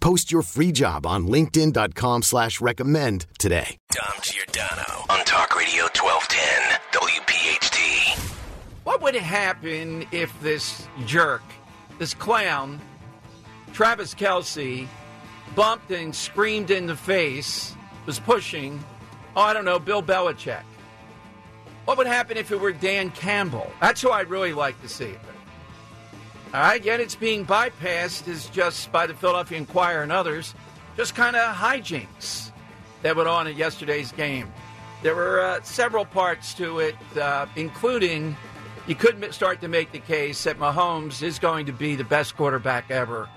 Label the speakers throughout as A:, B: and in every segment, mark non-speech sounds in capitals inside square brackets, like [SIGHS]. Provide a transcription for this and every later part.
A: Post your free job on linkedin.com slash recommend today.
B: Dom Giordano on Talk Radio 1210 WPHT.
C: What would happen if this jerk, this clown, Travis Kelce, bumped and screamed in the face, was pushing, oh, I don't know, Bill Belichick? What would happen if it were Dan Campbell? That's who I'd really like to see. All right, yet it's being bypassed is just by the Philadelphia Inquirer and others, just kind of hijinks that went on in yesterday's game. There were uh, several parts to it, uh, including you could start to make the case that Mahomes is going to be the best quarterback ever,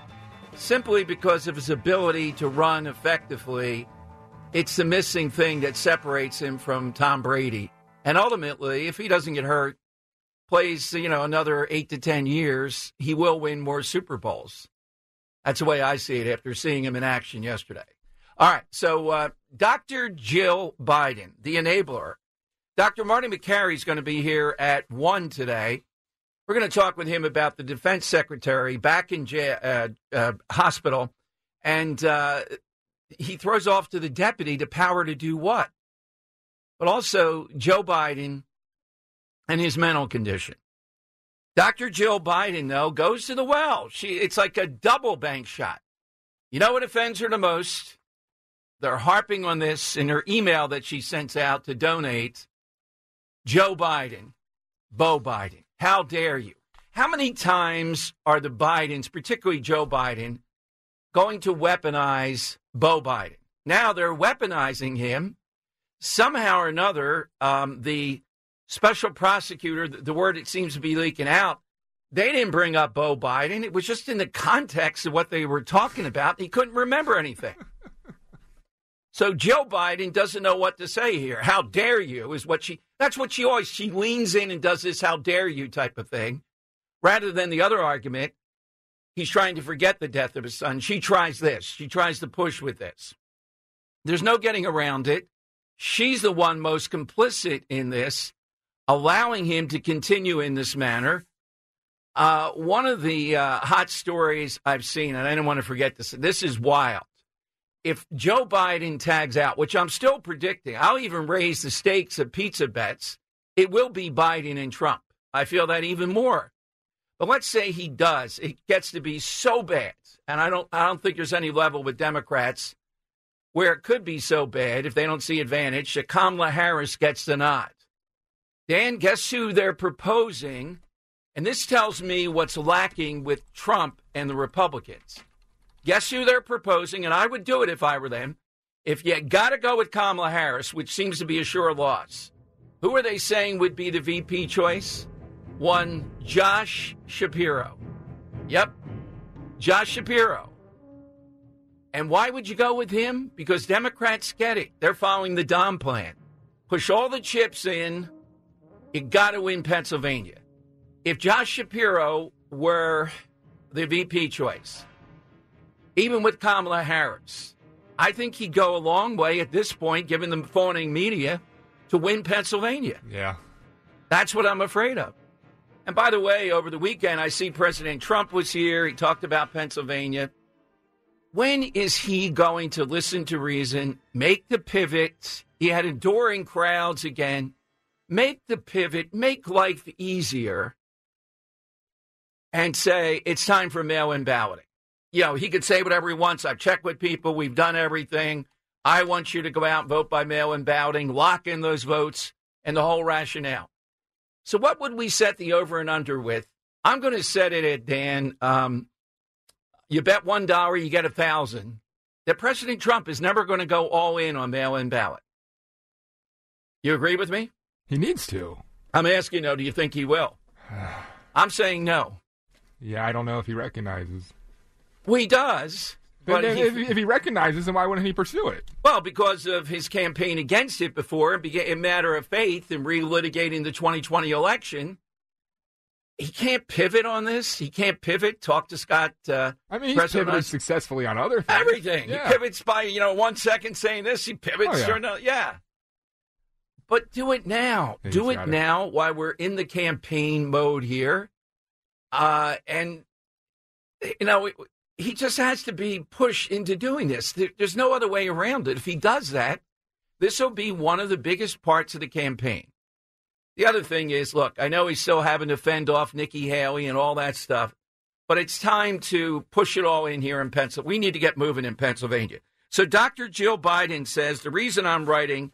C: simply because of his ability to run effectively. It's the missing thing that separates him from Tom Brady. And ultimately, if he doesn't get hurt, plays, you know, another eight to 10 years, he will win more Super Bowls. That's the way I see it after seeing him in action yesterday. All right. So, uh, Dr. Jill Biden, the enabler. Dr. Marty Makary is going to be here at 1 today. We're going to talk with him about the defense secretary back in jail, uh, uh, hospital. And uh, he throws off to the deputy the power to do what? But also Joe Biden and his mental condition. Dr. Jill Biden, though, goes to the well. She, it's like a double bank shot. You know what offends her the most? They're harping on this in her email that she sends out to donate. Joe Biden, Bo Biden, how dare you? How many times are the Bidens, particularly Joe Biden, going to weaponize Bo Biden? Now they're weaponizing him. Somehow or another, um, the special prosecutor, the word it seems to be leaking out, they didn't bring up Bo Biden. It was just in the context of what they were talking about. He couldn't remember anything. [LAUGHS] so Joe Biden doesn't know what to say here. How dare you is what she that's what she always she leans in and does this how dare you type of thing. Rather than the other argument, he's trying to forget the death of his son. She tries this. She tries to push with this. There's no getting around it. She's the one most complicit in this allowing him to continue in this manner. Uh, one of the uh, hot stories I've seen, and I don't want to forget this, this is wild. If Joe Biden tags out, which I'm still predicting, I'll even raise the stakes of pizza bets, it will be Biden and Trump. I feel that even more. But let's say he does. It gets to be so bad, and I don't I don't think there's any level with Democrats where it could be so bad if they don't see advantage that Kamala Harris gets the nod. Dan, guess who they're proposing? And this tells me what's lacking with Trump and the Republicans. Guess who they're proposing? And I would do it if I were them. If you got to go with Kamala Harris, which seems to be a sure loss, who are they saying would be the VP choice? One, Josh Shapiro. Yep, Josh Shapiro. And why would you go with him? Because Democrats get it. They're following the Dom plan. Push all the chips in you got to win Pennsylvania. If Josh Shapiro were the VP choice, even with Kamala Harris, I think he'd go a long way at this point, given the phoning media, to win Pennsylvania.
D: Yeah.
C: That's what I'm afraid of. And by the way, over the weekend, I see President Trump was here. He talked about Pennsylvania. When is he going to listen to reason, make the pivot? He had adoring crowds again make the pivot, make life easier, and say it's time for mail in balloting. You know, he could say whatever he wants. I've checked with people, we've done everything. I want you to go out and vote by mail in balloting, lock in those votes, and the whole rationale. So, what would we set the over and under with? I'm going to set it at Dan. Um, you bet one dollar, you get a thousand. That President Trump is never going to go all in on mail-in ballot. You agree with me?
D: He needs to.
C: I'm asking, though, do you think he will? [SIGHS] I'm saying no.
D: Yeah, I don't know if he recognizes.
C: Well, he does.
D: Then,
C: But
D: then
C: he-
D: if, if he recognizes, then why wouldn't he pursue it?
C: Well, because of his campaign against it before, and a matter of faith in relitigating the 2020 election, he can't pivot on this. He can't pivot. Talk to Scott. Uh,
D: I mean, he's
C: President
D: pivoted successfully on other things.
C: everything.
D: Yeah.
C: He pivots by you know one second saying this. He pivots.
D: Oh, yeah.
C: or no, yeah. But do it now.
D: Yeah,
C: do it now while we're in the campaign mode here. Uh, and you know, he just has to be pushed into doing this. There, there's no other way around it. If he does that, this will be one of the biggest parts of the campaign. The other thing is, look, I know he's still having to fend off Nikki Haley and all that stuff, but it's time to push it all in here in Pennsylvania. We need to get moving in Pennsylvania. So Dr. Jill Biden says the reason I'm writing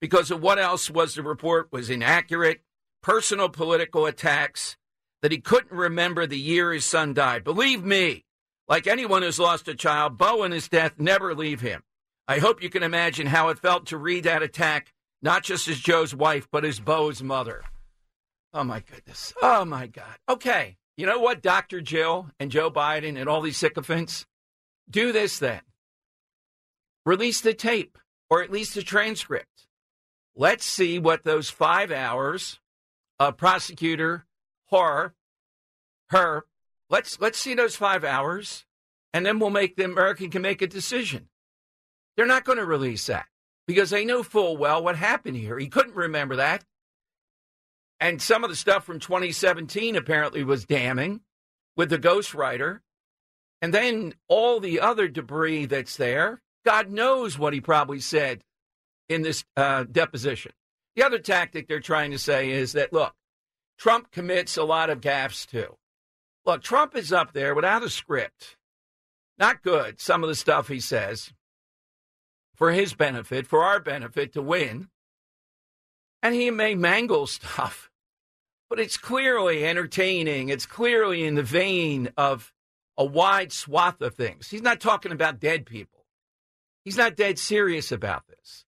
C: because of what else was the report was inaccurate, personal political attacks, that he couldn't remember the year his son died. Believe me, like anyone who's lost a child, Bo and his death never leave him. I hope you can imagine how it felt to read that attack, not just as Joe's wife, but as Bo's mother. Oh my goodness. Oh my God. Okay. You know what, Dr. Jill and Joe Biden and all these sycophants? Do this then. Release the tape or at least the transcript. Let's see what those five hours of prosecutor horror, her, let's let's see those five hours, and then we'll make the American can make a decision. They're not going to release that because they know full well what happened here. He couldn't remember that. And some of the stuff from 2017 apparently was damning with the ghostwriter. And then all the other debris that's there, God knows what he probably said in this uh, deposition. The other tactic they're trying to say is that, look, Trump commits a lot of gaffes too. Look, Trump is up there without a script. Not good, some of the stuff he says for his benefit, for our benefit to win. And he may mangle [LAUGHS] stuff, but it's clearly entertaining. It's clearly in the vein of a wide swath of things. He's not talking about dead people. He's not dead serious about this.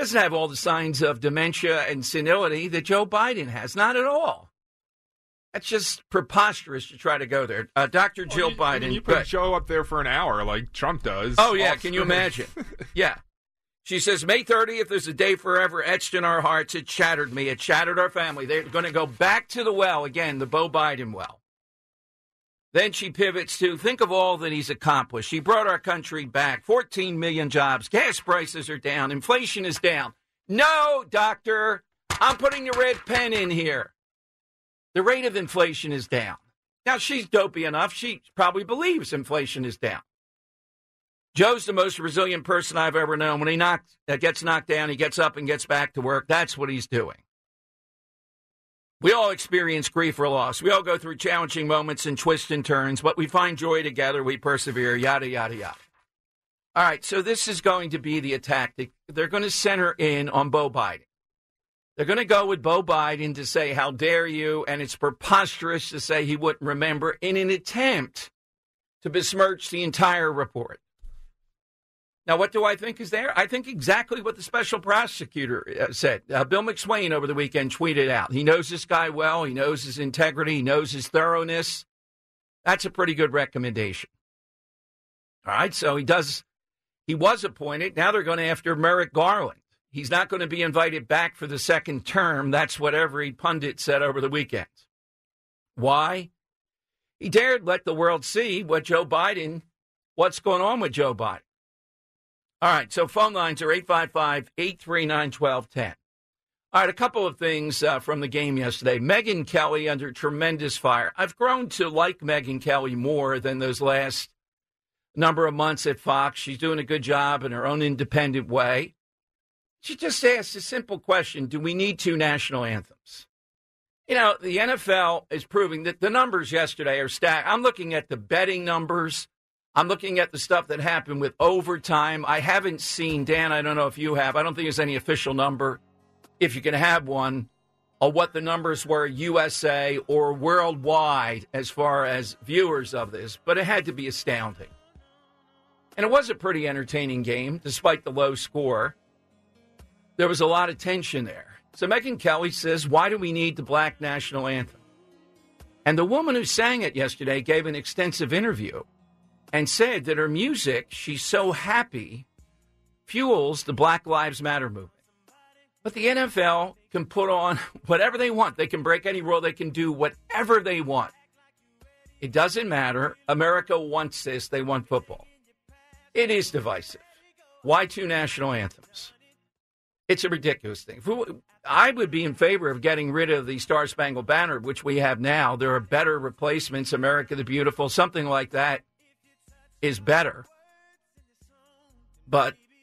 C: Doesn't have all the signs of dementia and senility that Joe Biden has. Not at all. That's just preposterous to try to go there. Uh, Dr. Jill
D: Well, you- I
C: Biden.
D: mean, you put. Joe up there for an hour like Trump does.
C: Oh, yeah. Can you imagine? [LAUGHS] yeah. She says, May 30th is a day forever etched in our hearts. It shattered me. It shattered our family. They're going to go back to the well again, the Bo Biden well. Then she pivots to think of all that he's accomplished. He brought our country back 14 million jobs. Gas prices are down. Inflation is down. No, doctor, I'm putting the red pen in here. The rate of inflation is down. Now, she's dopey enough. She probably believes inflation is down. Joe's the most resilient person I've ever known. When he knocks, uh, gets knocked down, he gets up and gets back to work. That's what he's doing. We all experience grief or loss. We all go through challenging moments and twists and turns, but we find joy together. We persevere, yada, yada, yada. All right, so this is going to be the attack. They- They're going to center in on Bo Biden. They're going to go with Bo Biden to say, How dare you? And it's preposterous to say he wouldn't remember in an attempt to besmirch the entire report. Now, what do I think is there? I think exactly what the special prosecutor uh, said. Uh, Bill McSwain over the weekend tweeted out. He knows this guy well. He knows his integrity. He knows his thoroughness. That's a pretty good recommendation. All right, so he does. He was appointed. Now they're going after Merrick Garland. He's not going to be invited back for the second term. That's what every pundit said over the weekend. Why? He dared let the world see what Joe Biden, what's going on with Joe Biden. All right, so phone lines are 855 839 1210. All right, a couple of things uh, from the game yesterday. Megyn Kelly under tremendous fire. I've grown to like Megyn Kelly more than those last number of months at Fox. She's doing a good job in her own independent way. She just asked a simple question Do we need two national anthems? You know, the NFL is proving that the numbers yesterday are stacked. I'm looking at the betting numbers. I'm looking at the stuff that happened with overtime. I haven't seen, Dan, I don't know if you have. I don't think there's any official number, if you can have one, of what the numbers were USA or worldwide as far as viewers of this, but it had to be astounding. And it was a pretty entertaining game, despite the low score. There was a lot of tension there. So Megyn Kelly says, Why do we need the black national anthem? And the woman who sang it yesterday gave an extensive interview and said that her music, she's so happy, fuels the Black Lives Matter movement. But the NFL can put on [LAUGHS] whatever they want. They can break any rule. They can do whatever they want. It doesn't matter. America wants this. They want football. It is divisive. Why two national anthems? It's a ridiculous thing. I would be in favor of getting rid of the Star Spangled Banner, which we have now. There are better replacements. America the Beautiful, something like that is better. But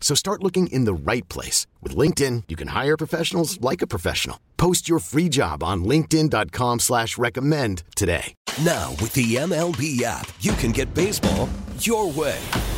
A: So start looking in the right place. With LinkedIn, you can hire professionals like a professional. Post your free job on linkedin.com slash recommend today.
E: Now, with the MLB app, you can get baseball your way.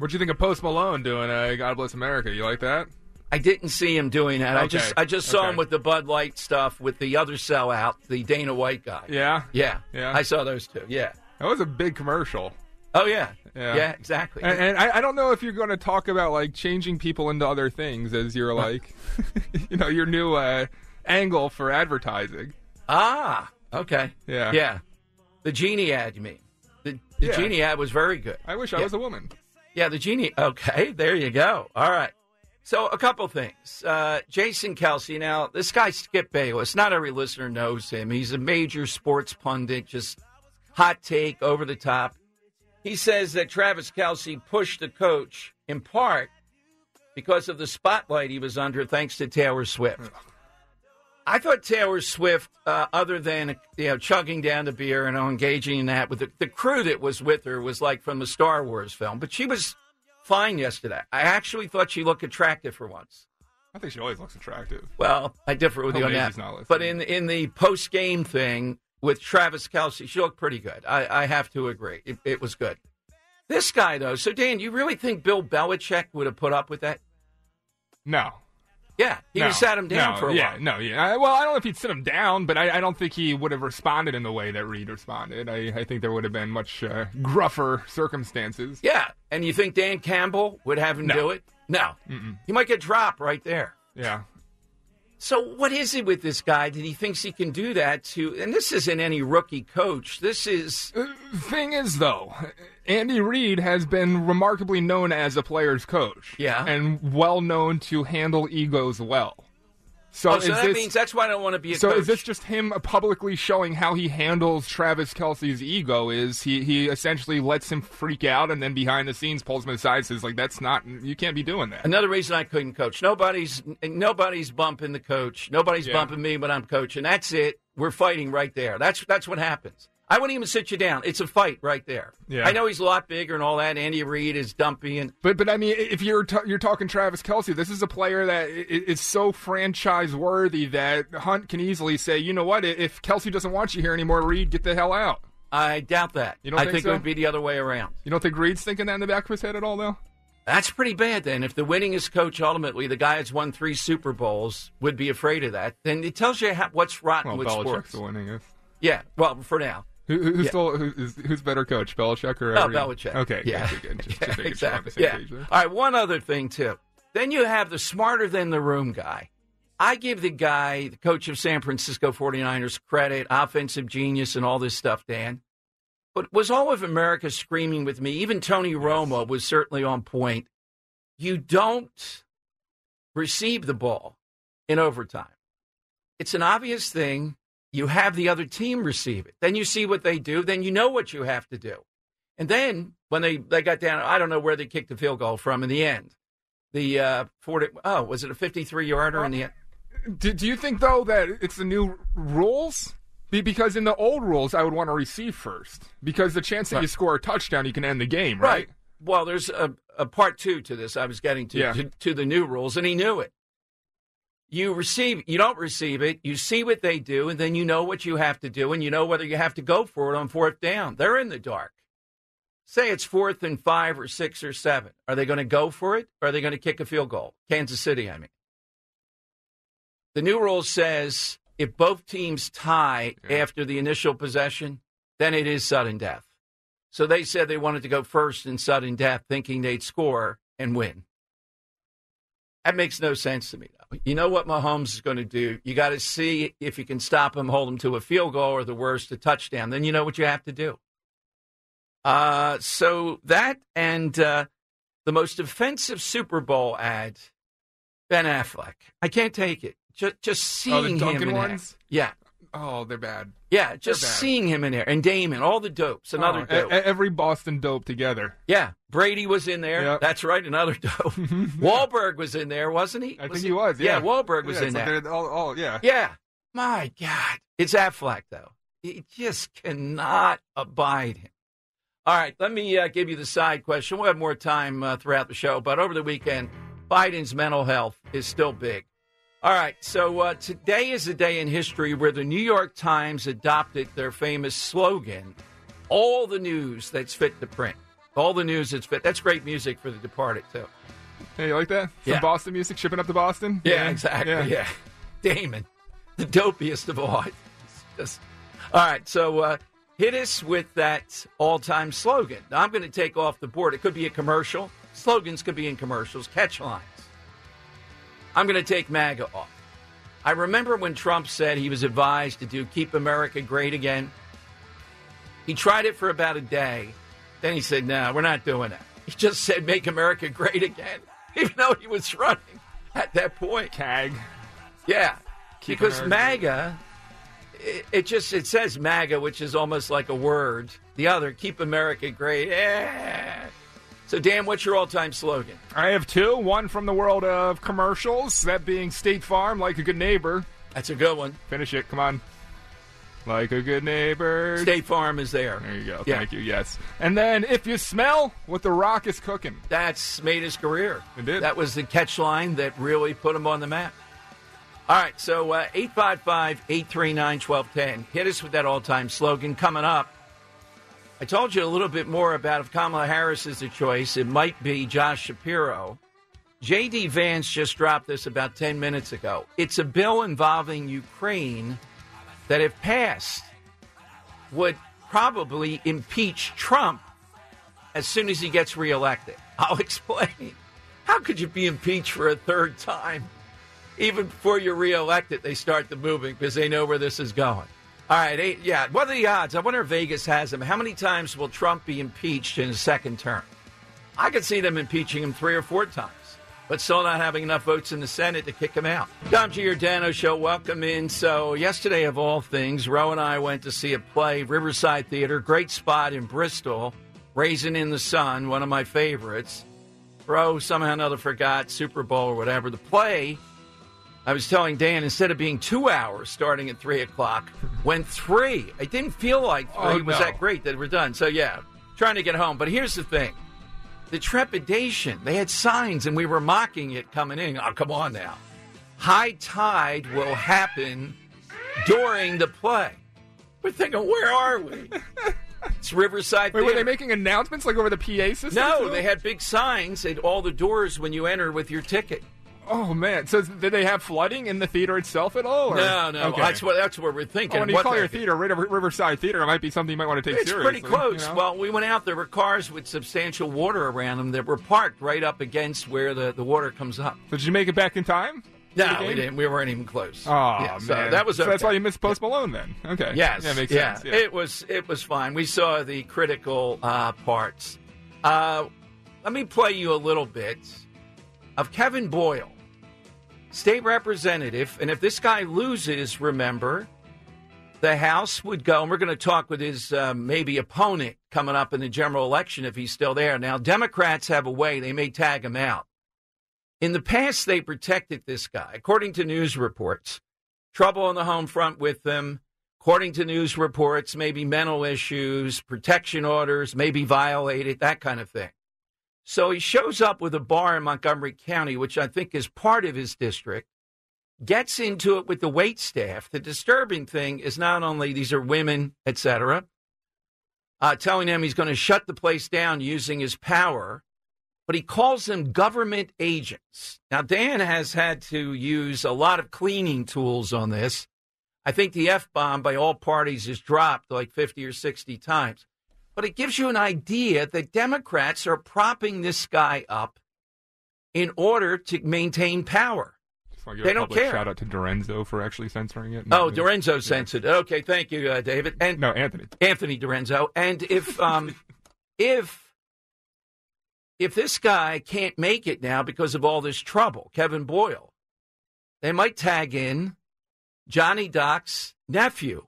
D: What'd you think of Post Malone doing uh, God Bless America? You like that?
C: I didn't see him doing that. I just I just saw
D: Okay.
C: him with the Bud Light stuff with the other sellout, the Dana White guy.
D: Yeah.
C: Yeah.
D: Yeah.
C: I saw those two. Yeah.
D: That was a big commercial.
C: Oh yeah.
D: Yeah.
C: Yeah, exactly.
D: And, and I, I don't know if you're going to talk about like changing people into other things as your like, [LAUGHS] you know, your new uh, angle for advertising.
C: ah, okay.
D: Yeah.
C: Yeah. The genie ad, you mean? The, the
D: Yeah.
C: genie ad was very good.
D: I wish I
C: Yeah.
D: was a woman.
C: Yeah, the genie. Okay, there you go. All right. So a couple things. Uh, Jason Kelce. Now this guy Skip Bayless. Not every listener knows him. He's a major sports pundit. Just hot take, over the top. He says that Travis Kelce pushed the coach in part because of the spotlight he was under, thanks to Taylor Swift. I thought Taylor Swift, uh, other than you know chugging down the beer and engaging in that with the, the crew that was with her, was like from the Star Wars film. But she was fine yesterday. I actually thought she looked attractive for once.
D: I think she always looks attractive.
C: Well, I differ with
D: Hope
C: you on that. But in in the post game thing with Travis Kelce, she looked pretty good. I, I have to agree. It, it was good. This guy though. So Dan, you really think Bill Belichick would have put up with that?
D: No.
C: Yeah, he
D: no,
C: sat him down
D: no,
C: for a
D: yeah,
C: while.
D: No, yeah. Well, I don't know if he'd sit him down, but I, I don't think he would have responded in the way that Reid responded. I, I think there would have been much uh, gruffer circumstances.
C: Yeah, and you think Dan Campbell would have him
D: No.
C: do it? No, he might get dropped right there.
D: Yeah.
C: So what is it with this guy that he thinks he can do that to? And this isn't any rookie coach. This is uh,
D: Thing is, though, Andy Reid has been remarkably known as a player's coach.
C: Yeah.
D: And well known to handle egos well. So,
C: oh, so that
D: this,
C: means that's why I don't want to be a
D: so
C: coach.
D: is this just him publicly showing how he handles Travis Kelce's ego? Is he he essentially lets him freak out and then behind the scenes pulls him aside, and says like that's not you can't be doing that.
C: Another reason I couldn't coach. Nobody's nobody's bumping the coach. Nobody's
D: Yeah.
C: bumping me when I'm coaching. That's it. We're fighting right there. That's that's what happens. I wouldn't even sit you down. It's a fight right there.
D: Yeah.
C: I know he's a lot bigger and all that. Andy Reid is dumpy and
D: But but I mean, if you're t- you're talking Travis Kelce, this is a player that is so franchise worthy that Hunt can easily say, you know what, if Kelce doesn't want you here anymore, Reid, get the hell out.
C: I doubt that.
D: You don't
C: I
D: think
C: think
D: so?
C: it would be the other way around.
D: You don't think Reid's thinking that in the back of his head at all, though?
C: That's pretty bad then. If the winningest coach ultimately, the guy that's won three Super Bowls, would be afraid of that, then it tells you how, what's rotten
D: Well,
C: with
D: Belichick's
C: sports.
D: the winningest.
C: Yeah, well, for now.
D: Who, who- who's
C: Yeah.
D: still who's, who's better coach, Belichick or
C: Oh? Belichick.
D: Okay,
C: Yeah.
D: gotcha. [LAUGHS] Just,
C: Yeah,
D: just making sure we're on the
C: exactly. Yeah. All right, one other thing, too. Then you have the smarter than the room guy. I give the guy, the coach of San Francisco 49ers, credit, offensive genius, and all this stuff, Dan. But was all of America screaming with me? Even Tony Romo was certainly on point. You don't receive the ball in overtime. It's an obvious thing. You have the other team receive it. Then you see what they do. Then you know what you have to do. And then when they, they got down, I don't know where they kicked the field goal from in the end. The uh, 40, oh, was it a 53 yarder in the end?
D: Do, do you think though that it's the new rules? Because in the old rules, I would want to receive first because the chance that you score a touchdown, you can end the game, right?
C: Well, there's a, a part two to this. I was getting to,
D: Yeah.
C: to to the new rules, and he knew it. You receive, you don't receive it. You see what they do, and then you know what you have to do, and you know whether you have to go for it on fourth down. They're in the dark. Say it's fourth and five or six or seven. Are they going to go for it, or are they going to kick a field goal? Kansas City, I mean. The new rule says if both teams tie after the initial possession, then it is sudden death. So they said they wanted to go first in sudden death, thinking they'd score and win. That makes no sense to me, though. You know what Mahomes is going to do? You got to see if you can stop him, hold him to a field goal, or the worst, a touchdown. Then you know what you have to do. Uh, so that and uh, the most offensive Super Bowl ad, Ben Affleck. I can't take it. Just, just
D: Oh,
C: seeing
D: Dunkin'
C: him
D: ones?
C: Yeah,
D: Oh, they're bad.
C: yeah, just
D: bad.
C: seeing him in there and Damon, all the dopes, another
D: Oh,
C: dope.
D: every Boston dope together.
C: Yeah, Brady was in there.
D: Yep.
C: That's right, another dope. [LAUGHS] Wahlberg was in there, wasn't he?
D: I think he was. Yeah,
C: Wahlberg was
D: Yeah,
C: in there.
D: all, all- yeah.
C: Yeah, my God, it's Affleck though. He just cannot abide him. All right, let me uh, give you the side question. We'll have more time uh, throughout the show, but over the weekend, Biden's mental health is still big. All right, so uh, today is a day in history where the New York Times adopted their famous slogan all the news that's fit to print. All the news that's fit. That's great music for the departed, too.
D: Hey, you like that? Some
C: Yeah.
D: Boston music shipping up to Boston?
C: Yeah, exactly. Yeah. Damon, the dopiest of all. Just- all right, so uh, hit us with that all time slogan. Now, I'm going to take off the board. It could be a commercial. Slogans could be in commercials, catch lines. I'm going to take MAGA off. I remember when Trump said he was advised to do Keep America Great Again. He tried it for about a day. Then he said, No, we're not doing it. He just said, Make America Great Again, [LAUGHS] even though he was running at that point.
D: CAG.
C: Yeah,
D: Keep
C: because
D: America-
C: MAGA, it, it just it says MAGA, which is almost like a word. The other, keep America great. Eh. So, Dan, what's your all-time slogan?
D: I have two. One from the world of commercials, that being State Farm, like a good neighbor.
C: That's a good one.
D: Finish it. Come on. Like a good neighbor.
C: State Farm is there.
D: There you go.
C: Yeah.
D: Thank you. Yes. And then if you smell what the rock is cooking.
C: That's made his career.
D: It did.
C: That was the catch line that really put him on the map. All right, so uh, 855 839 1210. Hit us with that all time slogan coming up. I told you a little bit more about if Kamala Harris is the choice, it might be Josh Shapiro. J.D. Vance just dropped this about 10 minutes ago. It's a bill involving Ukraine that, if passed, would probably impeach Trump as soon as he gets reelected. [LAUGHS] I'll explain. How could you be impeached for a third time? Even before you're reelected, they start the moving because they know where this is going. All right, eight, yeah. What are the odds? I wonder if Vegas has them. How many times will Trump be impeached in his second term? I could see them impeaching him three or four times, but still not having enough votes in the Senate to kick him out. Dom Giordano Show, welcome in. So, yesterday, of all things, Roe and I went to see a play, Riverside Theater, great spot in Bristol, Raisin in the Sun, one of my favorites. Roe somehow or another forgot Super Bowl or whatever. The play I was telling Dan instead of being two hours starting at three o'clock, went three. It didn't feel like three
D: Oh,
C: was that great that we're done. So yeah, trying to get home. But here's the thing: the trepidation. They had signs, and we were mocking it coming in. Oh, come on now! High tide will happen during the play. We're thinking, where are we? [LAUGHS] It's Riverside.
D: Wait, were they making announcements like over the PA system?
C: No,
D: too?
C: they had big signs at all the doors when you enter with your ticket.
D: Oh man! So did they have flooding in the theater itself at all? Or?
C: No, no,
D: Okay.
C: that's what that's what we're thinking.
D: Oh, when you
C: What
D: call your theater River, Riverside Theater, it might be something you might want to take
C: It's
D: seriously.
C: pretty close.
D: you know?
C: Well, we went out. There were cars with substantial water around them that were parked right up against where the, the water comes up.
D: So did you make it back in time?
C: No, we didn't. We weren't even close.
D: Oh
C: Yeah,
D: man,
C: so that was
D: So that's why you missed Post Malone then. Okay.
C: Yes,
D: Yeah, makes
C: yeah,
D: sense. Yeah.
C: It was it was fine. We saw the critical uh, parts. Uh, let me play you a little bit of Kevin Boyle, state representative, and if this guy loses, remember, the House would go. And we're going to talk with his uh, maybe opponent coming up in the general election if he's still there. Now, Democrats have a way; they may tag him out. In the past, they protected this guy, according to news reports. Trouble on the home front with them. According to news reports, maybe mental issues, protection orders, maybe violated, that kind of thing. So he shows up with a bar in Montgomery County, which I think is part of his district, gets into it with the wait staff. The disturbing thing is not only these are women, etc., uh, telling them he's going to shut the place down using his power, but he calls them government agents. Now, Dan has had to use a lot of cleaning tools on this. I think the F bomb by all parties is dropped like 50 or 60 times. But it gives you an idea that Democrats are propping this guy up in order to maintain power.
D: Just
C: they
D: a
C: don't care.
D: Shout out to Dorenzo for actually censoring it.
C: Oh, Dorenzo censored. it. Okay, thank you, uh, David. And
D: No, Anthony.
C: Anthony Dorenzo. And if [LAUGHS] um, if if this guy can't make it now because of all this trouble, Kevin Boyle, they might tag in Johnny Doc's nephew.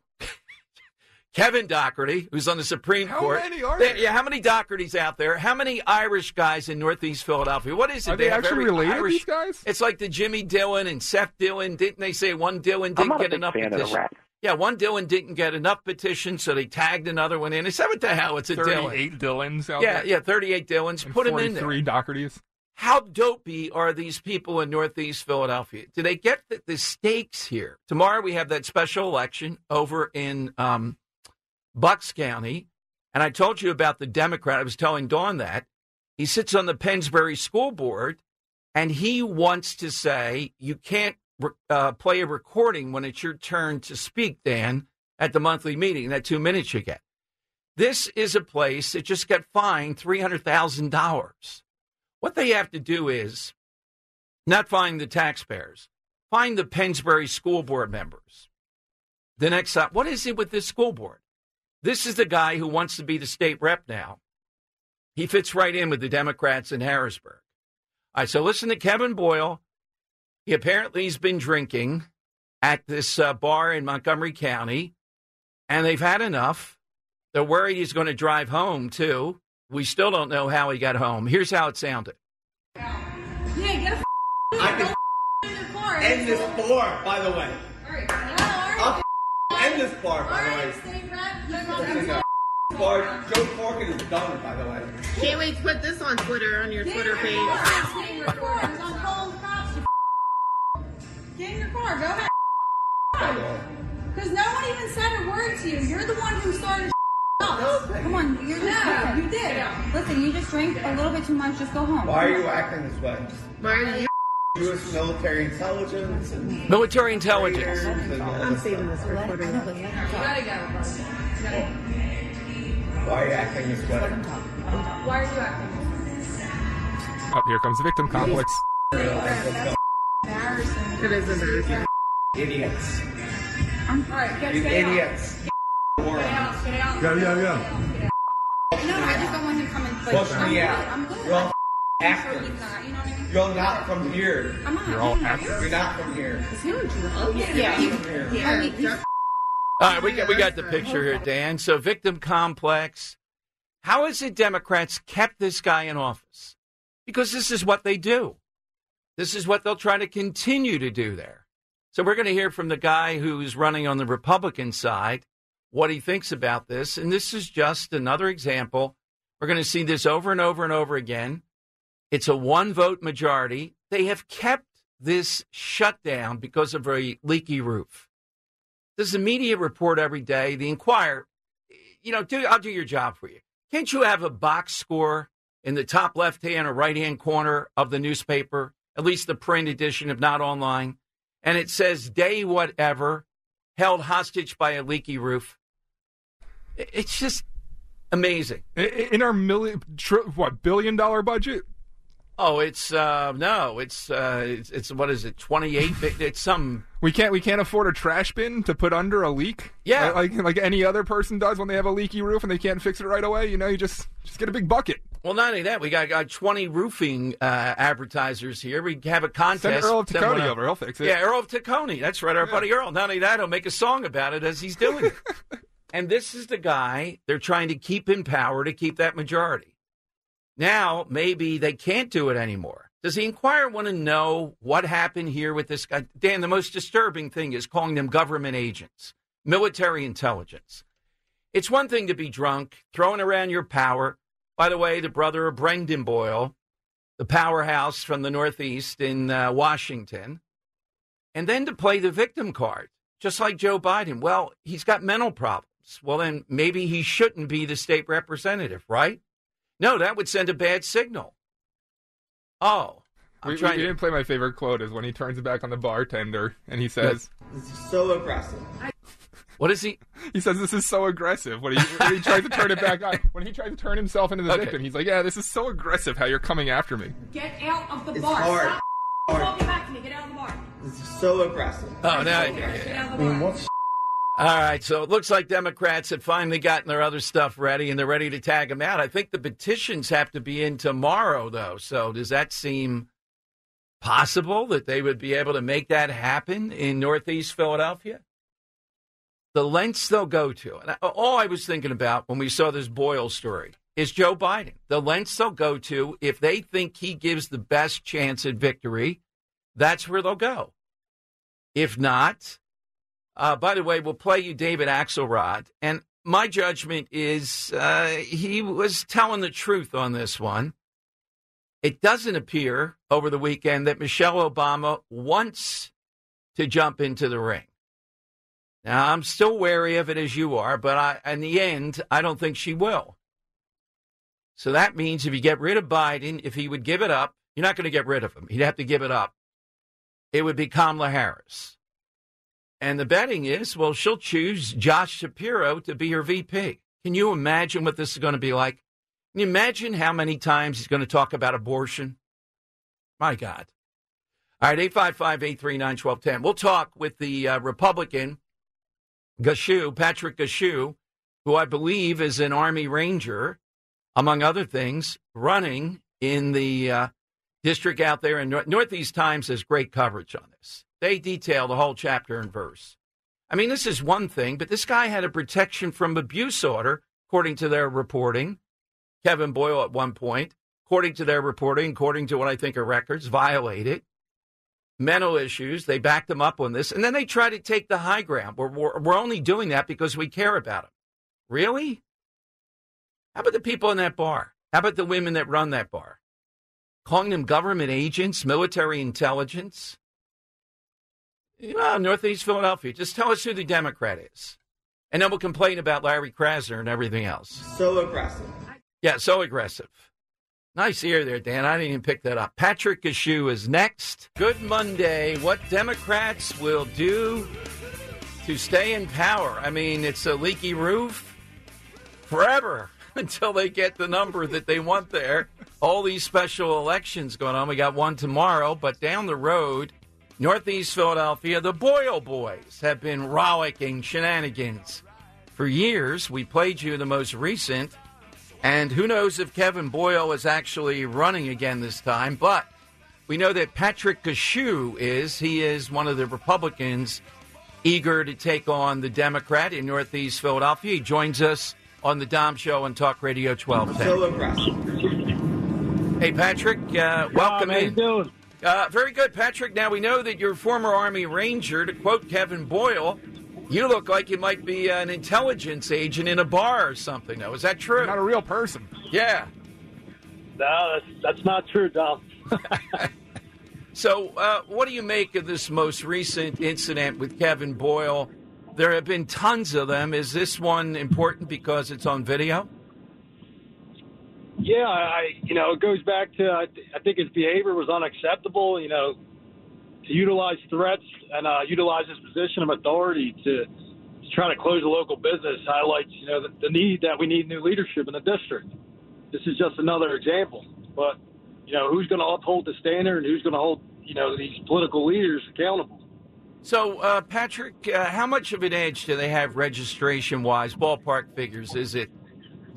C: Kevin Dougherty, who's on the Supreme
D: How
C: Court.
D: many are
C: They-
D: there?
C: Yeah, how many Doughertys out there? How many Irish guys in Northeast Philadelphia? What is it?
D: Are they
C: have
D: actually
C: every
D: related,
C: Irish-
D: these guys?
C: It's like the Jimmy Dillon and Seth Dillon. Didn't they say one Dillon didn't get enough
F: fan of the
C: petitions? Yeah, one Dillon didn't get enough petitions, so they tagged another one in. They said, "What the hell? It's a Dillon."
D: Thirty-eight Dillons out
C: Yeah,
D: there.
C: yeah, thirty-eight Dillons.
D: And
C: Put them in there.
D: Forty-three Doughertys.
C: How dopey are these people in Northeast Philadelphia? Do they get the, the stakes here? Tomorrow we have that special election over in um, Bucks County, and I told you about the Democrat. I was telling Dawn that he sits on the Pennsbury School Board, and he wants to say you can't uh, play a recording when it's your turn to speak, Dan, at the monthly meeting. That two minutes you get. This is a place that just got fined three hundred thousand dollars. What they have to do is not find the taxpayers, find the Pennsbury school board members. The next time, what is it with this school board? This is the guy who wants to be the state rep now. He fits right in with the Democrats in Harrisburg. All right, so listen to Kevin Boyle. He apparently has been drinking at this uh, bar in Montgomery County, and they've had enough. They're worried he's going to drive home, too. We still don't know how he got home. Here's how it sounded.
G: Yeah, get a
H: I can
G: in your car.
H: end this bar, by the way.
G: Alright, now,
H: end this bar, by the way.
G: alright, stay rep, live on
H: This is a bar. Joe Corkin is done, by the way.
I: Can't wait to put this on Twitter, on your Twitter page.
G: Get in your car. I was on call cops. Get in your car. Go ahead. Because no one even said a word to you. You're the one who started up. Come on, you're no, you did. Listen, you just drank a little bit too much. Just go home.
H: Why are you acting this way?
I: Why are you?
H: U.S. military intelligence and
C: Military intelligence.
H: traitors and all
I: I'm saving
H: stuff.
I: this recording.
G: You gotta go.
H: Why are you acting this way?
G: Why are you acting?
D: Up oh, here comes the victim complex.
I: It is embarrassing.
H: Idiots.
G: Alright, get,
H: You
G: get out.
H: idiots. Morons.
G: Get out. Get out.
H: Yeah, yeah, yeah.
G: No, I just don't want him coming. Like,
H: Push me out.
G: I'm good.
H: Actors.
G: not. You know what I mean?
H: You're not from here.
G: I'm not.
D: You're all
G: I'm not.
D: actors.
H: You're not from here.
I: Is he on drugs?
G: Yeah.
H: You're from here.
G: I mean, he's
C: All right, we got, we got the picture here, Dan. So, victim complex. How is it Democrats kept this guy in office? Because this is what they do. This is what they'll try to continue to do there. So we're going to hear from the guy who's running on the Republican side what he thinks about this. And this is just another example. We're going to see this over and over and over again. It's a one vote majority. They have kept this shutdown because of a leaky roof. Does the media report every day? The Inquirer, you know, do, I'll do your job for you. Can't you have a box score in the top left hand or right hand corner of the newspaper, at least the print edition, if not online? And it says day whatever, held hostage by a leaky roof. It's just amazing.
D: In our million, what billion dollar budget?
C: Oh, it's uh, no, it's, uh, it's it's what is it? Twenty eight. It's some.
D: We can't we can't afford a trash bin to put under a leak.
C: Yeah,
D: like like any other person does when they have a leaky roof and they can't fix it right away. You know, you just just get a big bucket.
C: Well, not only that, we got, got 20 roofing uh, advertisers here. We have a contest.
D: Send Earl of Tacony over. He'll fix it.
C: Yeah, Earl of Tacony. That's right, our yeah. buddy Earl. Not only that, he'll make a song about it as he's doing it. [LAUGHS] and this is the guy they're trying to keep in power to keep that majority. Now, maybe they can't do it anymore. Does the Inquirer want to know what happened here with this guy? Dan, the most disturbing thing is calling them government agents, military intelligence. It's one thing to be drunk, throwing around your power. By the way, the brother of Brendan Boyle, the powerhouse from the Northeast in uh, Washington, and then to play the victim card, just like Joe Biden. Well, he's got mental problems. Well, then maybe he shouldn't be the state representative, right? No, that would send a bad signal. Oh,
D: I'm we, trying. We didn't play my favorite quote is when he turns it back on the bartender and he says,
H: "This is so aggressive."
C: What is he?
D: He says this is so aggressive. When he, when he tries to turn it back on, when he tries to turn himself into the okay. victim, he's like, "Yeah, this is so aggressive. How you're coming after me."
G: Get out of the
H: it's
G: bar.
H: Hard.
G: Stop hard. back to me. Get out of the bar.
H: This is so aggressive.
C: Oh, now.
H: I mean, what's
C: all right, so it looks like Democrats have finally gotten their other stuff ready and they're ready to tag them out. I think the petitions have to be in tomorrow, though. So does that seem possible that they would be able to make that happen in Northeast Philadelphia? The lengths they'll go to. And all I was thinking about when we saw this Boyle story is Joe Biden. The lengths they'll go to if they think he gives the best chance at victory, that's where they'll go. If not, uh, by the way, we'll play you David Axelrod. And my judgment is uh, he was telling the truth on this one. It doesn't appear over the weekend that Michelle Obama wants to jump into the ring. Now, I'm still wary of it as you are, but I, in the end, I don't think she will. So that means if you get rid of Biden, if he would give it up, you're not going to get rid of him. He'd have to give it up. It would be Kamala Harris. And the betting is, well, she'll choose Josh Shapiro to be her VP. Can you imagine what this is going to be like? Can you imagine how many times he's going to talk about abortion? My God. All right, 855 839 1210. We'll talk with the uh, Republican, Gushue, Patrick Gushue, who I believe is an Army Ranger, among other things, running in the uh, district out there North- Northeast Times has great coverage on this. They detail the whole chapter and verse. I mean, this is one thing, but this guy had a protection from abuse order, according to their reporting. Kevin Boyle, at one point, according to their reporting, according to what I think are records, violated mental issues. They backed them up on this, and then they try to take the high ground. We're, we're, we're only doing that because we care about him. Really? How about the people in that bar? How about the women that run that bar? Calling them government agents, military intelligence? Well, Northeast Philadelphia. Just tell us who the Democrat is. And then we'll complain about Larry Krasner and everything else.
H: So aggressive.
C: Yeah, so aggressive. Nice ear there, Dan. I didn't even pick that up. Patrick Gushue is next. Good Monday. What Democrats will do to stay in power. I mean, it's a leaky roof forever [LAUGHS] until they get the number that they want there. All these special elections going on. We got one tomorrow, but down the road, Northeast Philadelphia, the Boyle Boys have been rollicking shenanigans for years. We played you the most recent, and who knows if Kevin Boyle is actually running again this time, but we know that Patrick Gushue is. He is one of the Republicans eager to take on the Democrat in Northeast Philadelphia. He joins us on the Dom Show on Talk Radio 1210.
H: So.
C: Hey, Patrick, uh, welcome
F: How
C: in.
F: Doing?
C: Uh, very good, Patrick. Now we know that you're a former Army Ranger. To quote Kevin Boyle, you look like you might be an intelligence agent in a bar or something. Though, is that true?
D: Not a real person.
C: Yeah.
F: No, that's that's not true, Dom. [LAUGHS]
C: So, uh, what do you make of this most recent incident with Kevin Boyle? There have been tons of them. Is this one important because it's on video?
F: Yeah, I you know it goes back to I, th- I think his behavior was unacceptable. You know, to utilize threats and uh, utilize his position of authority to, to try to close a local business highlights you know the, the need that we need new leadership in the district. This is just another example, but you know who's going to uphold the standard and who's going to hold you know these political leaders accountable.
C: So, uh, Patrick, uh, how much of an edge do they have registration wise? Ballpark figures. Is it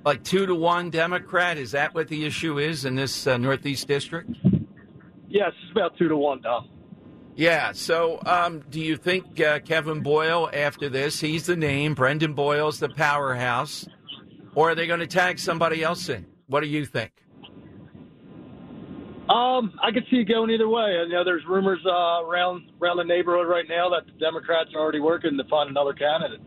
C: like two to one Democrat? Is that what the issue is in this uh, Northeast district?
F: Yes, it's about two to one, Dom.
C: Yeah. So, um, do you think uh, Kevin Boyle, after this, he's the name, Brendan Boyle's the powerhouse, or are they going to tag somebody else in? What do you think?
F: Um, I could see it going either way. You know, there's rumors uh, around around the neighborhood right now that the Democrats are already working to find another candidate.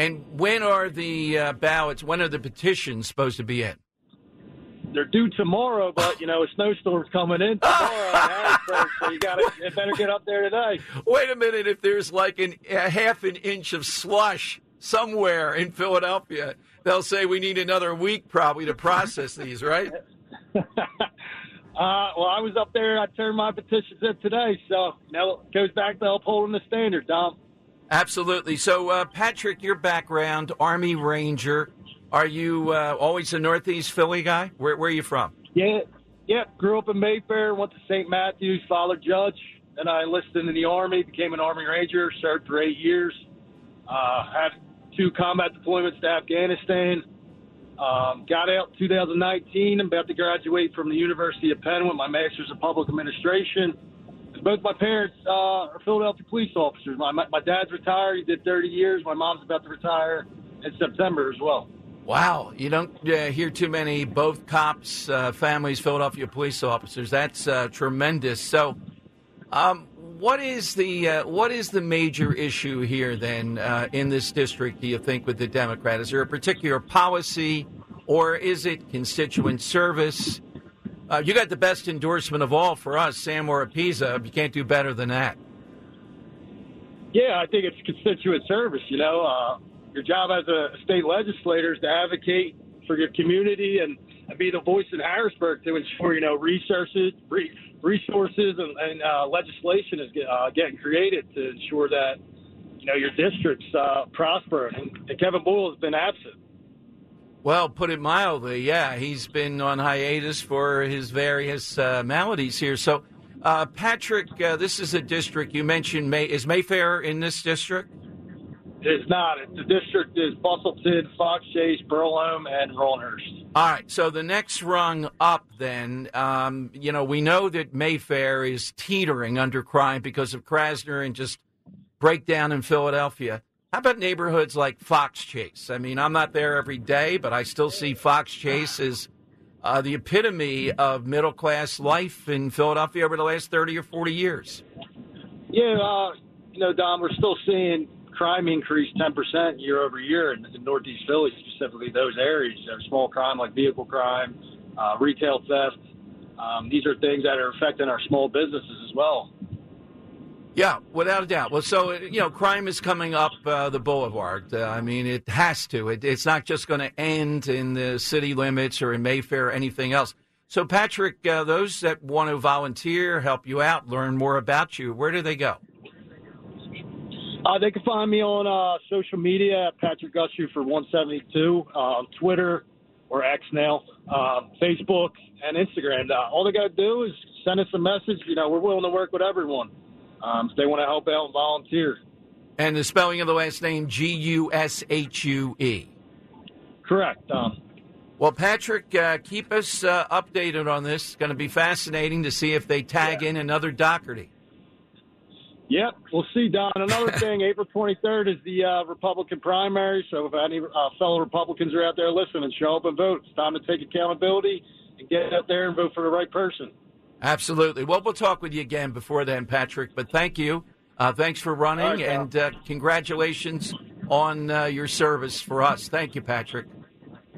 C: And when are the uh, ballots? When are the petitions supposed to be in?
F: They're due tomorrow, but you know a snowstorm's coming in tomorrow, in Harrisburg, [LAUGHS] so you got to better get up there today.
C: Wait a minute. If there's like an, a half an inch of slush somewhere in Philadelphia, they'll say we need another week probably to process these, right? [LAUGHS]
F: Uh, well, I was up there. I turned my petitions in today, so now it goes back to upholding the standard, Dom.
C: Absolutely. So, uh, Patrick, your background, Army Ranger. Are you uh, always a Northeast Philly guy? Where, where are you from?
F: Yeah, yeah. Grew up in Mayfair, went to St. Matthews, father judge, and I enlisted in the Army, became an Army Ranger, served for eight years. Uh, had two combat deployments to Afghanistan. Um, got out 2019. I'm about to graduate from the University of Penn with my Master's of Public Administration. Both my parents uh, are Philadelphia police officers. My, my, my dad's retired. He did 30 years. My mom's about to retire in September as well.
C: Wow, you don't uh, hear too many both cops, uh, families, Philadelphia police officers. That's uh, tremendous. So, um, what is the uh, what is the major issue here then uh, in this district? Do you think with the Democrat? Is there a particular policy, or is it constituent service? Uh, you got the best endorsement of all for us, Sam Oropesa. You can't do better than that.
F: Yeah, I think it's constituent service. You know, uh, your job as a state legislator is to advocate for your community and, be the voice in Harrisburg to ensure you know resources, re, resources, and, and uh, legislation is uh, getting created to ensure that you know your districts uh, prosper. And, and Kevin Boyle has been absent.
C: Well, put it mildly, yeah, he's been on hiatus for his various uh, maladies here. So, uh, Patrick, uh, this is a district you mentioned. May is Mayfair in this district?
F: It's not. The district is Bustleton, Fox Chase, Burholme, and Rhawnhurst.
C: All right. So the next rung up, then, um, you know, we know that Mayfair is teetering under crime because of Krasner and just breakdown in Philadelphia. How about neighborhoods like Fox Chase? I mean, I'm not there every day, but I still see Fox Chase as uh, the epitome of middle class life in Philadelphia over the last 30 or 40 years.
F: Yeah, uh, you know, Don, we're still seeing crime increase 10% year over year in, in Northeast Philly, specifically those areas. You small crime like vehicle crime, uh, retail theft. Um, these are things that are affecting our small businesses as well.
C: Yeah, without a doubt. Well, so you know, crime is coming up uh, the boulevard. Uh, I mean, it has to. It, it's not just going to end in the city limits or in Mayfair or anything else. So, Patrick, uh, those that want to volunteer, help you out, learn more about you, where do they go?
F: Uh, they can find me on uh, social media at Patrick Gushue for 172 uh, on Twitter or X now, Facebook and Instagram. All they got to do is send us a message. You know, we're willing to work with everyone. Um, if they want to help out and volunteer.
C: And the spelling of the last name G U S H U E.
F: Correct. Um,
C: well, Patrick, uh, keep us uh, updated on this. It's going to be fascinating to see if they tag yeah. in another Dougherty.
F: Yep, we'll see, Don. Another [LAUGHS] thing, April 23rd is the uh, Republican primary. So if any uh, fellow Republicans are out there listening, show up and vote. It's time to take accountability and get out there and vote for the right person.
C: Absolutely. Well, we'll talk with you again before then, Patrick. But thank you. Uh, thanks for running,
F: right,
C: and uh, congratulations on uh, your service for us. Thank you, Patrick.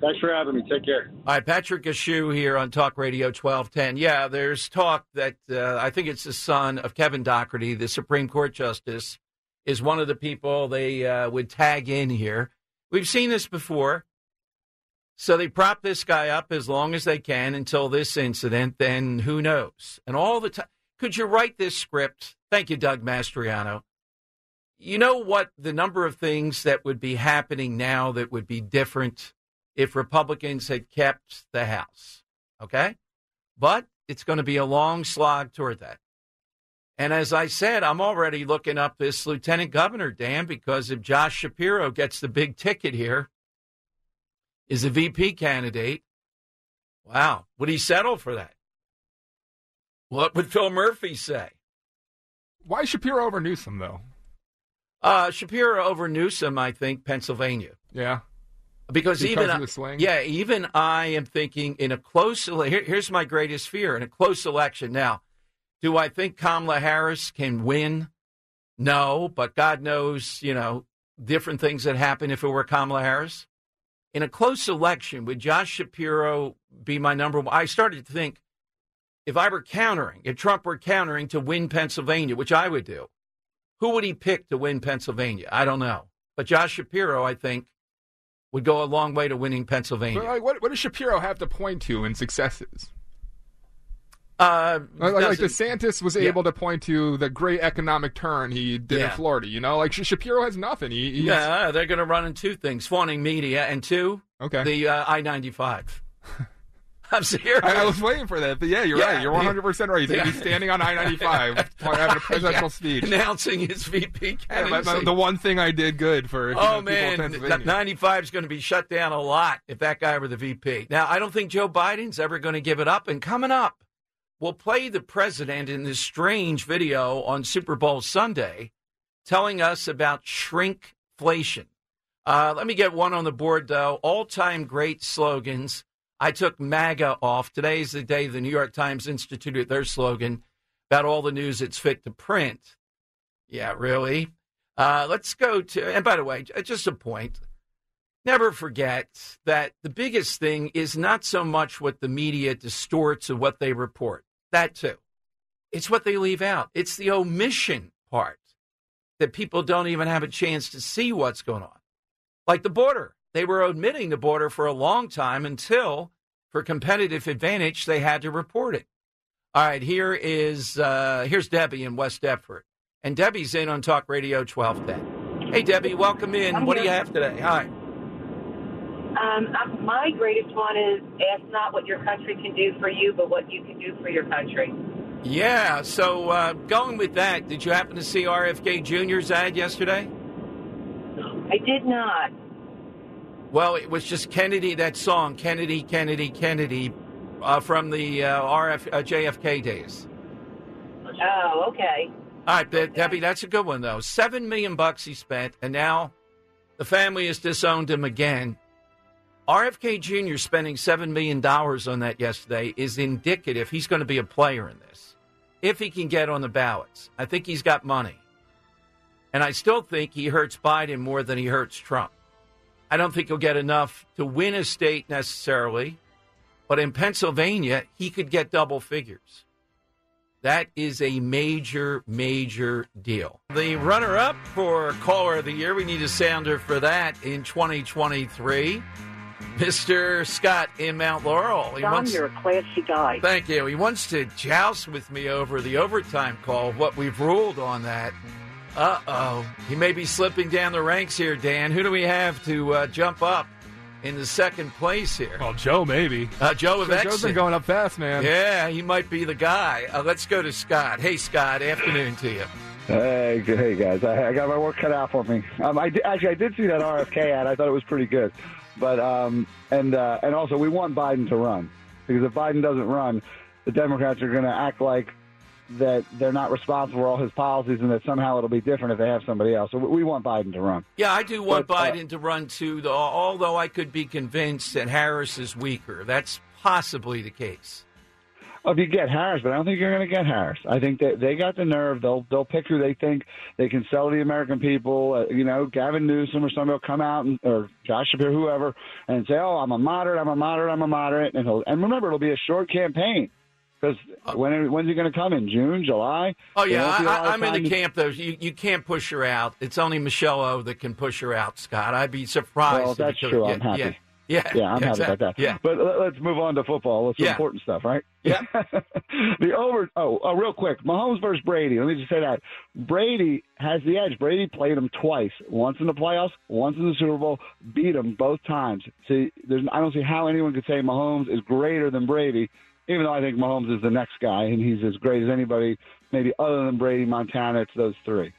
F: Thanks for having me. Take care.
C: All right, Patrick Gushue here on Talk Radio 1210. Yeah, there's talk that uh, I think it's the son of Kevin Dougherty, the Supreme Court Justice, is one of the people they uh, would tag in here. We've seen this before. So they prop this guy up as long as they can until this incident, then who knows? And all the time, could you write this script? Thank you, Doug Mastriano. You know what? The number of things that would be happening now that would be different if Republicans had kept the House. Okay? But it's going to be a long slog toward that. And as I said, I'm already looking up this lieutenant governor, Dan, because if Josh Shapiro gets the big ticket here, is a VP candidate, wow, would he settle for that? What would Phil Murphy say?
D: Why Shapiro over Newsom, though?
C: Uh, Shapiro over Newsom, I think, Pennsylvania.
D: Yeah.
C: Because,
D: Because
C: even
D: of the swing?
C: yeah, even I am thinking in a close. Here, here's my greatest fear in a close election. Now, do I think Kamala Harris can win? No, but God knows, you know, different things that happen if it were Kamala Harris. In a close election, would Josh Shapiro be my number one? I started to think if I were countering, if Trump were countering to win Pennsylvania, which I would do, who would he pick to win Pennsylvania? I don't know. But Josh Shapiro, I think, would go a long way to winning Pennsylvania.
D: Like, what, what does Shapiro have to point to in successes?
C: Uh,
D: Like, like DeSantis was
C: Yeah.
D: able to point to the great economic turn he did
C: Yeah.
D: in Florida. You know, like Shapiro has nothing. He, he's,
C: Yeah, they're going to run in two things: fawning media, and two,
D: Okay.
C: the uh, I ninety five. [LAUGHS] I'm serious.
D: I, I was waiting for that, but yeah, you're
C: Yeah,
D: right. You're 100 percent right. He's,
C: Yeah.
D: he's standing on I-95 [LAUGHS] having a presidential
C: Yeah,
D: speech.
C: announcing his VP
D: Yeah,
C: candidacy.
D: but the one thing I did good for
C: Oh man,
D: Pennsylvania.
C: 95 is going to be shut down a lot if that guy were the VP. Now, I don't think Joe Biden's ever going to give it up. And coming up, we'll play the president in this strange video on Super Bowl Sunday, telling us about shrinkflation. Uh, let me get one on the board though. All-time great slogans. I took MAGA off. Today is the day the New York Times instituted their slogan about all the news it's fit to print. Yeah, really. Uh, let's go to, and by the way, just a point. Never forget that the biggest thing is not so much what the media distorts of what they report. That too. It's what they leave out. It's the omission part that people don't even have a chance to see what's going on. Like the border. They were omitting the border for a long time until, for competitive advantage, they had to report it. All right, here is uh, here's Debbie in West Deptford, and Debbie's in on Talk Radio 1210. Hey, Debbie, welcome in.
J: I'm
C: what do you have today? Hi.
J: Um, uh, my greatest one is ask not what your country can do for you, but what you can do for your country.
C: Yeah, so uh, going with that, did you happen to see RFK Jr.'s ad yesterday?
J: I did not.
C: Well, it was just Kennedy, that song, Kennedy, Kennedy, Kennedy, uh, from the uh, RF, uh, JFK days.
J: Oh, okay.
C: All right, De- Debbie, that's a good one though. Seven million bucks he spent, and now the family has disowned him again. RFK Jr. spending seven million dollars on that yesterday is indicative he's going to be a player in this if he can get on the ballots. I think he's got money, and I still think he hurts Biden more than he hurts Trump. I don't think he'll get enough to win a state necessarily, but in Pennsylvania he could get double figures. That is a major, major deal. The runner up for Caller of the Year, we need a sounder for that in 2023. Mr. Scott in Mount Laurel. He
K: John,
C: wants,
K: you're a classy guy.
C: thank you. He wants to joust with me over the overtime call, what we've ruled on that. Uh oh. He may be slipping down the ranks here, Dan. Who do we have to uh, jump up in the second place here?
D: Well, Joe, maybe.
C: Uh, Joe of
D: Joe- Joe's
C: Exit.
D: been going up fast, man.
C: Yeah, he might be the guy. Uh, let's go to Scott. Hey, Scott. Afternoon to you.
L: Hey, g- hey guys! I, I got my work cut out for me. Um, I di- actually I did see that RFK ad. I thought it was pretty good, but um, and uh, and also we want Biden to run because if Biden doesn't run, the Democrats are going to act like that they're not responsible for all his policies and that somehow it'll be different if they have somebody else. So we want Biden to run.
C: Yeah, I do want
L: But, uh,
C: Biden to run too, though, although I could be convinced that Harris is weaker. That's possibly the case.
L: If you get Harris, but I don't think you're going to get Harris. I think that they got the nerve. They'll they'll pick who they think they can sell to the American people. Uh, you know, Gavin Newsom or somebody will come out and or Josh Shapiro, whoever, and say, "Oh, I'm a moderate. I'm a moderate. I'm a moderate." And he'll, and remember, it'll be a short campaign because when when's he going to come in? June, July?
C: Oh yeah,
L: won't be a lot
C: I, I'm in the camp though. You you can't push her out. It's only Michelle O that can push her out, Scott. I'd be surprised.
L: Well, that's true. I'm happy.
C: Yeah, yeah,
L: Yeah, I'm happy about that.
C: Yeah.
L: But let- let's move on to football. Let's
C: Yeah.
L: important stuff, right? Yeah. [LAUGHS] the over. Oh, oh, real quick. Mahomes versus Brady. Let me just say that Brady has the edge. Brady played him twice. Once in the playoffs, once in the Super Bowl. Beat him both times. See, there's. I don't see how anyone could say Mahomes is greater than Brady. Even though I think Mahomes is the next guy and he's as great as anybody, maybe other than Brady, Montana. It's those three.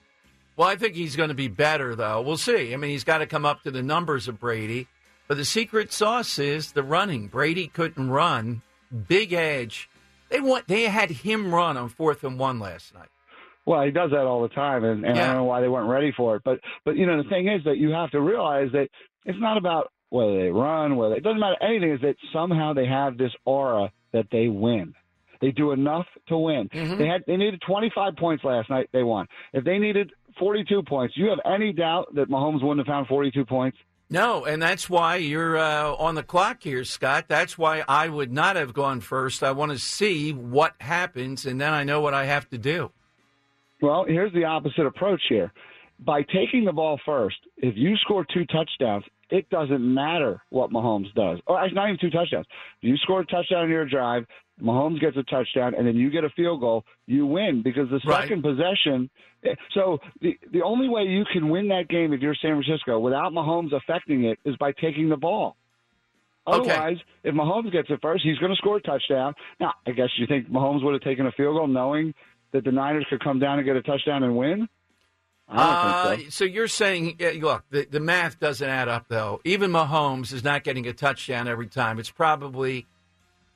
C: Well, I think he's going to be better, though. We'll see. I mean, he's got to come up to the numbers of Brady. But the secret sauce is the running. Brady couldn't run. Big edge. They want. They had him run on fourth and one last night.
L: Well, he does that all the time, and, and I don't know why they weren't ready for it. But but you know the thing is that you have to realize that it's not about whether they run, whether it doesn't matter anything. Is that somehow they have this aura that they win. They do enough to win. Mm-hmm. They had they needed 25 points last night. They won. If they needed 42 points, do you have any doubt that Mahomes wouldn't have found 42 points?
C: No, and that's why you're uh, on the clock here, Scott. That's why I would not have gone first. I want to see what happens, and then I know what I have to do.
L: Well, here's the opposite approach here. By taking the ball first, if you score two touchdowns, it doesn't matter what Mahomes does. Or actually, not even two touchdowns. If you score a touchdown in your drive, Mahomes gets a touchdown, and then you get a field goal, you win because the
C: Right.
L: second possession. So the the only way you can win that game if you're San Francisco without Mahomes affecting it is by taking the ball.
C: Okay.
L: Otherwise, if Mahomes gets it first, he's going to score a touchdown. Now, I guess you think Mahomes would have taken a field goal knowing that the Niners could come down and get a touchdown and win?
C: Uh,
L: so.
C: so you're saying, look, the, the math doesn't add up, though. Even Mahomes is not getting a touchdown every time. It's probably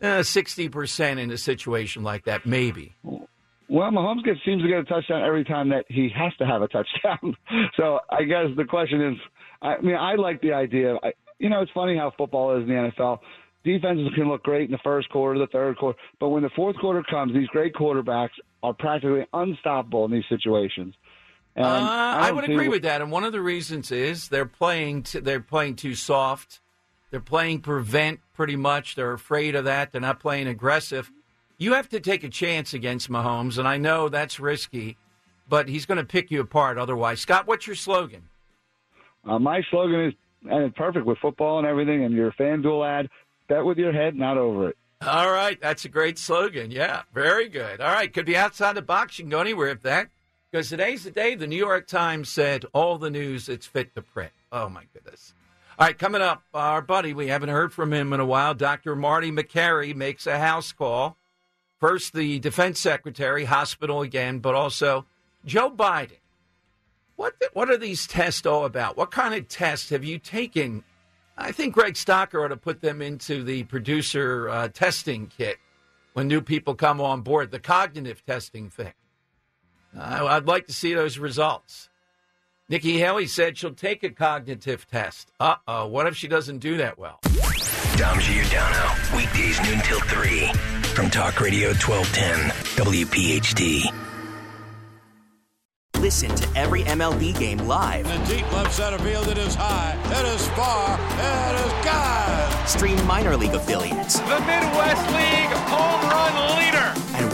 C: uh, sixty percent in a situation like that, maybe.
L: Well, Mahomes gets, seems to get a touchdown every time that he has to have a touchdown. [LAUGHS] so I guess the question is, I mean, I like the idea. I, you know, it's funny how football is in the NFL. Defenses can look great in the first quarter, the third quarter, but when the fourth quarter comes, these great quarterbacks are practically unstoppable in these situations. And
C: Uh,
L: I
C: I would agree
L: wh-
C: with that, and one of the reasons is they're playing t- they're playing too soft. They're playing prevent pretty much. They're afraid of that. They're not playing aggressive. You have to take a chance against Mahomes, and I know that's risky, but he's going to pick you apart otherwise. Scott, what's your slogan?
L: Uh, my slogan is, and it's perfect with football and everything, and your FanDuel ad, bet with your head, not over it.
C: All right, that's a great slogan. Yeah, very good. All right, could be outside the box. You can go anywhere with that. Because today's the day the New York Times said all the news that's fit to print. Oh, my goodness. All right, coming up, our buddy, we haven't heard from him in a while. Dr. Marty Makary makes a house call. First, the defense secretary, hospital again, but also Joe Biden. What, what are these tests all about? What kind of tests have you taken? I think Greg Stocker ought to put them into the producer uh, testing kit when new people come on board, the cognitive testing thing. I, I'd like to see those results. Nikki Haley said she'll take a cognitive test. Uh oh, what if she doesn't do that well?
B: Dom Giordano, weekdays noon till 3 from Talk Radio 1210, WPHT.
K: Listen to every MLB game live.
M: In the deep left center field, it is high, it is far, it is gone.
K: Stream minor league affiliates
N: The Midwest League home run leader.